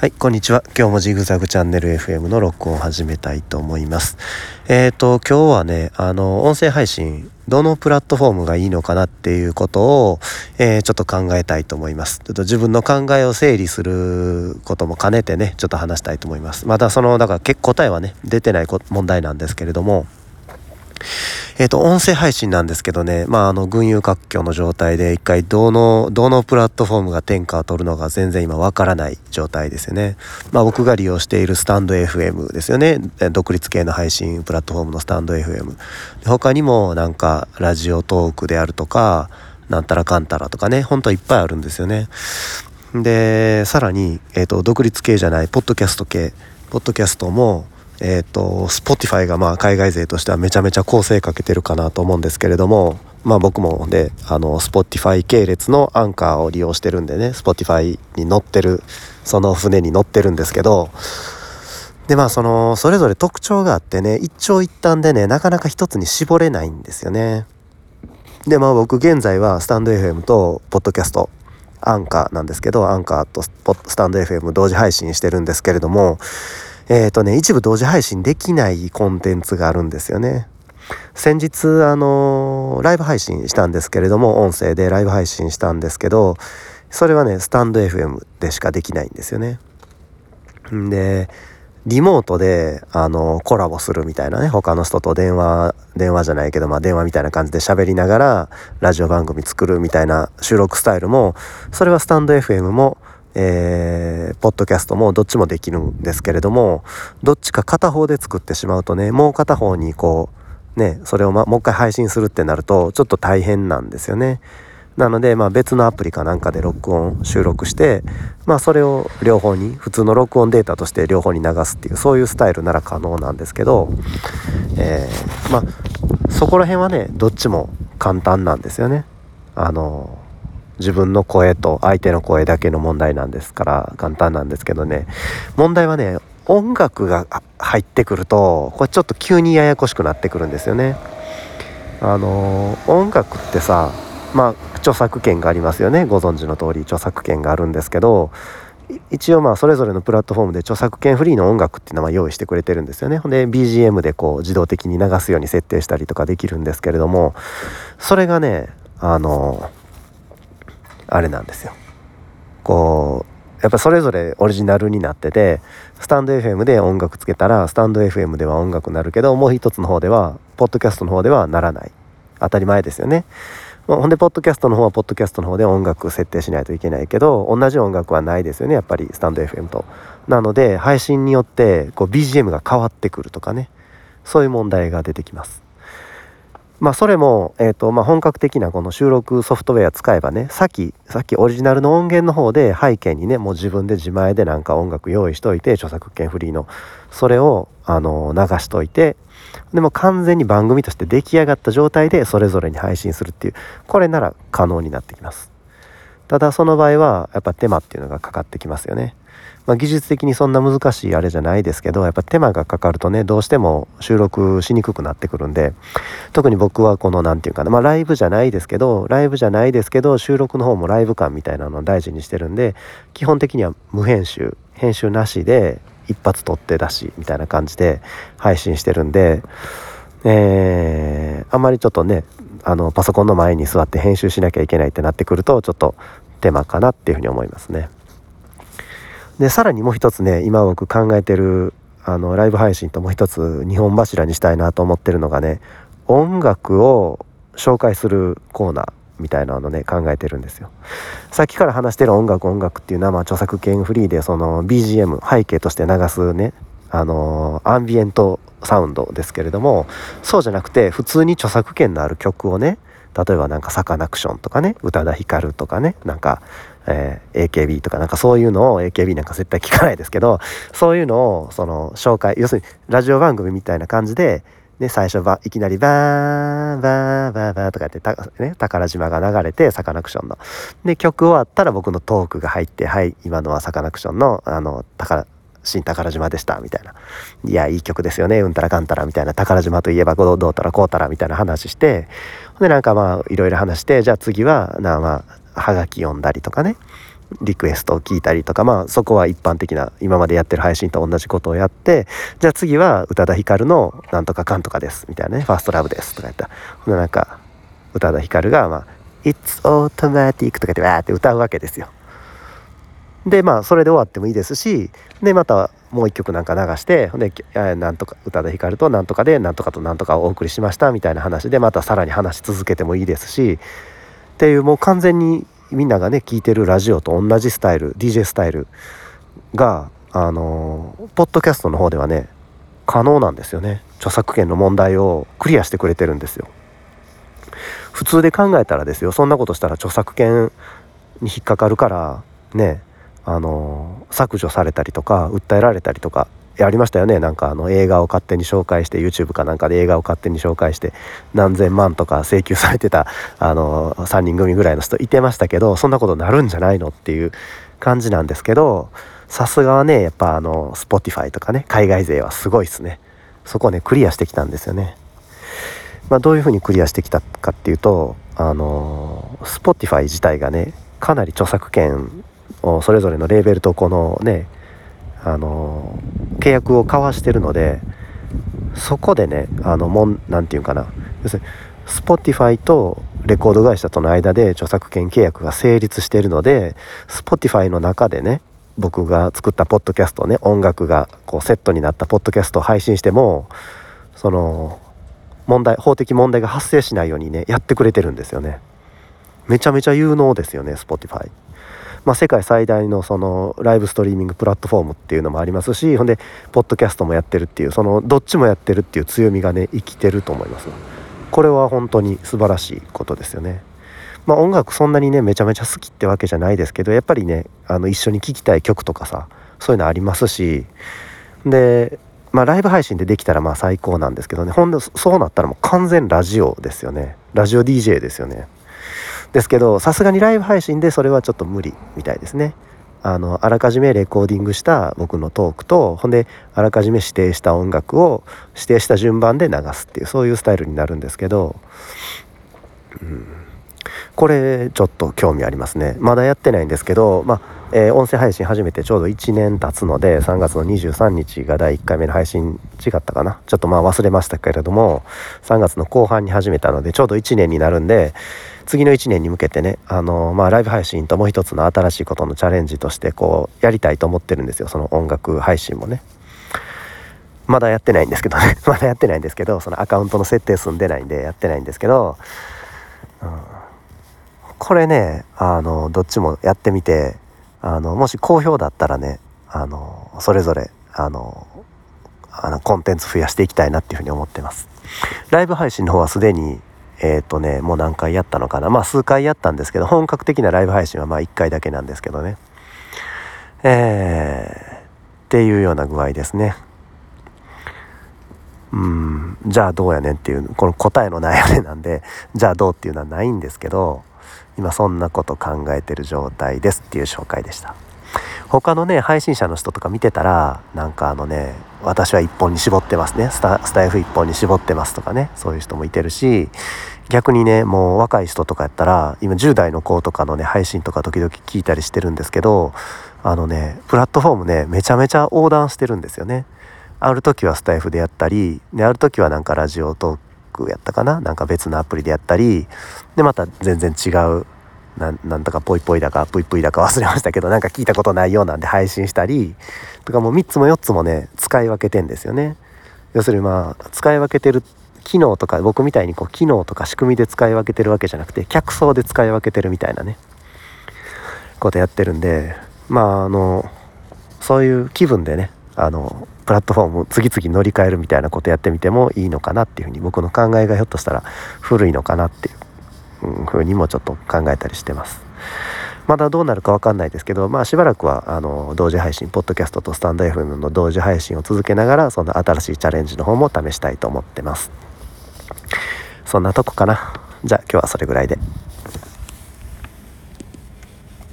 はい、こんにちは。今日もジグザグチャンネル FM の録音を始めたいと思います。えっ、ー、と、今日はね、あの、音声配信、どのプラットフォームがいいのかなっていうことを、えー、ちょっと考えたいと思います。ちょっと自分の考えを整理することも兼ねてね、ちょっと話したいと思います。まだその、だから結構答えはね、出てない問題なんですけれども、えっ、ー、と、音声配信なんですけどね、まあ、あの、群雄割拠の状態で、一回、どの、どのプラットフォームが天下を取るのか全然今わからない状態ですよね。まあ、僕が利用しているスタンド FM ですよね。独立系の配信プラットフォームのスタンド FM。他にも、なんか、ラジオトークであるとか、なんたらかんたらとかね、ほんといっぱいあるんですよね。で、さらに、えっ、ー、と、独立系じゃない、ポッドキャスト系、ポッドキャストも、えっ、ー、と Spotify がまあ海外勢としてはめちゃめちゃ構成かけてるかなと思うんですけれどもまあ僕もであの Spotify 系列のアンカーを利用してるんでね Spotify に乗ってるその船に乗ってるんですけどでまあそのそれぞれ特徴があってね一長一短でねなかなか一つに絞れないんですよね。でまあ僕現在はスタンド FM とポッドキャストアンカーなんですけどアンカーとスタンド FM 同時配信してるんですけれどもえっ、ー、とね、一部同時配信できないコンテンツがあるんですよね。先日、あのライブ配信したんですけれども、音声でライブ配信したんですけど、それはね、スタンド FM でしかできないんですよね。んで、リモートで、あの、コラボするみたいなね、他の人と電話、電話じゃないけど、まあ電話みたいな感じで喋りながら、ラジオ番組作るみたいな収録スタイルも、それはスタンド FM も、えー、ポッドキャストもどっちもできるんですけれどもどっちか片方で作ってしまうとねもう片方にこうねそれを、ま、もう一回配信するってなるとちょっと大変なんですよね。なので、まあ、別のアプリかなんかで録音収録して、まあ、それを両方に普通の録音データとして両方に流すっていうそういうスタイルなら可能なんですけど、えー、まあそこら辺はねどっちも簡単なんですよね。あの自分の声と相手の声だけの問題なんですから簡単なんですけどね問題はね音楽が入ってくるとこれちょっと急にややこしくなってくるんですよね。あの音楽ってさまあ著作権がありますよねご存知の通り著作権があるんですけど一応まあそれぞれのプラットフォームで著作権フリーの音楽っていうのは用意してくれてるんですよね。ほんで BGM でこう自動的に流すように設定したりとかできるんですけれどもそれがねあのあれなんですよ。こうやっぱそれぞれオリジナルになっててスタンド FM で音楽つけたらスタンド FM では音楽になるけどもう一つの方ではポッドキャストの方ではならない当たり前ですよね。ほんでポッドキャストの方はポッドキャストの方で音楽設定しないといけないけど同じ音楽はないですよねやっぱりスタンド FM と。なので配信によってこう BGM が変わってくるとかねそういう問題が出てきます。まあそれも、えーとまあ、本格的なこの収録ソフトウェア使えばねさっきさっきオリジナルの音源の方で背景にねもう自分で自前でなんか音楽用意しといて著作権フリーのそれをあの流しといてでも完全に番組として出来上がった状態でそれぞれに配信するっていうこれなら可能になってきます。ただその場合はやっぱ手間っていうのがかかってきますよね。まあ、技術的にそんな難しいあれじゃないですけどやっぱ手間がかかるとねどうしても収録しにくくなってくるんで特に僕はこの何て言うかなまあライブじゃないですけどライブじゃないですけど収録の方もライブ感みたいなのを大事にしてるんで基本的には無編集編集なしで一発撮って出しみたいな感じで配信してるんで、えー、あんまりちょっとねあのパソコンの前に座って編集しなきゃいけないってなってくるとちょっと手間かなっていうふうに思いますね。でさらにもう一つね今僕考えてるあのライブ配信ともう一つ2本柱にしたいなと思ってるのがね音楽を紹介するコーナーみたいなのね考えてるんですよ。さっきから話してる音楽音楽っていうのはまあ著作権フリーでその BGM 背景として流すねあのアンビエントサウンドですけれどもそうじゃなくて普通に著作権のある曲をね例えばなんかサカナクションとかね宇多田ヒカルとかねなんかえー、AKB とかなんかそういうのを AKB なんか絶対聞かないですけどそういうのをその紹介要するにラジオ番組みたいな感じで、ね、最初いきなりバーバーバーバーとかやってた、ね、宝島が流れてサカナクションの。で曲終わったら僕のトークが入ってはい今のはサカナクションのあの宝新宝島でしたみたいな。いや、いい曲ですよね。うんたらかんたらみたいな。宝島といえばどうたらこうたらみたいな話して、で、なんかまあ、いろいろ話して、じゃあ次は、なまあ、はがき読んだりとかねリクエストを聞いたりとかまあそこは一般的な今までやってる配信と同じことをやってじゃあ次は宇多田ヒカルの「なんとかかんとかです」みたいなね「ファーストラブです」とか言ったらなんか宇多田ヒカルがまあ「It's automatic」とか言ってわーって歌うわけですよ。でまあそれで終わってもいいですしでまたもう一曲なんか流してでなんとか宇多田ヒカルとなんとかでなんとかとなんとかをお送りしましたみたいな話でまたさらに話し続けてもいいですしっていうもう完全にみんながね聴いてるラジオと同じスタイル DJ スタイルがあのポッドキャストの方ではね可能なんですよね。著作権の問題をクリアしてくれてるんですよ。普通で考えたらですよ。そんなことしたら著作権に引っかかるからね。あの削除されたりとか訴えられたりとかありましたよねなんかあの映画を勝手に紹介して YouTube かなんかで映画を勝手に紹介して何千万とか請求されてたあの3人組ぐらいの人いてましたけどそんなことなるんじゃないのっていう感じなんですけどさすがはねやっぱあの Spotify とかね海外勢はすごいっすねそこをねクリアしてきたんですよね。まあ、どういうふうにクリアしてきたかっていうとあの Spotify 自体がねかなり著作権それぞれのレーベルとこのねあの契約を交わしてるのでそこでねあのもんなんていうかな。要するに Spotify とレコード会社との間で著作権契約が成立しているので Spotify の中でね僕が作ったポッドキャストね音楽がこうセットになったポッドキャストを配信してもその問題法的問題が発生しないようにねやってくれてるんですよね。めちゃめちゃ有能ですよね Spotify まあ、世界最大のそのライブストリーミングプラットフォームっていうのもありますしほんでポッドキャストもやってるっていうそのどっちもやってるっていう強みがね生きてると思います。これは本当に素晴らしいことですよね。まあ音楽そんなにねめちゃめちゃ好きってわけじゃないですけどやっぱりねあの一緒に聴きたい曲とかさそういうのありますしでまあライブ配信でできたらまあ最高なんですけどね。ほんでそうなったらもう完全ラジオですよね。ラジオ DJ ですよね。ですけどさすがにライブ配信でそれはちょっと無理みたいですね。あのあらかじめレコーディングした僕のトークとほんであらかじめ指定した音楽を指定した順番で流すっていうそういうスタイルになるんですけど、うん、これちょっと興味ありますねまだやってないんですけどまあ、えー、音声配信始めてちょうど1年経つので3月の23日が第1回目の配信違ったかな。ちょっとまあ忘れましたけれども3月の後半に始めたのでちょうど1年になるんで次の1年に向けてねあの、まあ、ライブ配信ともう一つの新しいことのチャレンジとしてこうやりたいと思ってるんですよ。その音楽配信もね。まだやってないんですけどね。まだやってないんですけどそのアカウントの設定済んでないんでやってないんですけど、うん、これねあのどっちもやってみてあのもし好評だったらねあのそれぞれあのあのコンテンツ増やしていきたいなっていうふうに思ってます。ライブ配信の方はすでにえっ、ー、とねもう何回やったのかな。まあ数回やったんですけど本格的なライブ配信はまあ1回だけなんですけどね。えー、っていうような具合ですね。うんじゃあどうやねんっていうこの答えのないあれなんでじゃあどうっていうのはないんですけど今そんなこと考えてる状態ですっていう紹介でした。他のね配信者の人とか見てたらなんかあのね私は一本に絞ってますね。スタスタイフ一本に絞ってますとかねそういう人もいてるし逆にねもう若い人とかやったら今10代の子とかのね配信とか時々聞いたりしてるんですけどあのねプラットフォームねめちゃめちゃ横断してるんですよね。ある時はスタイフでやったりである時はなんかラジオトークやったかな？なんか別のアプリでやったりでまた全然違うなんとかぽいぽいだかぷいぷいだか忘れましたけどなんか聞いたことないようなんで配信したりとかもう3つも4つもね使い分けてんですよね。要するにまあ使い分けてる機能とか僕みたいにこう機能とか仕組みで使い分けてるわけじゃなくて客層で使い分けてるみたいなねことやってるんでまああのそういう気分でねあのプラットフォーム次々乗り換えるみたいなことやってみてもいいのかなっていうふうに僕の考えがひょっとしたら古いのかなっていうふうにもちょっと考えたりしてます。まだどうなるか分かんないですけど、まあ、しばらくはあの同時配信ポッドキャストとスタンド FM の同時配信を続けながらその新しいチャレンジの方も試したいと思ってます。そんなとこかな。じゃあ今日はそれぐらいで。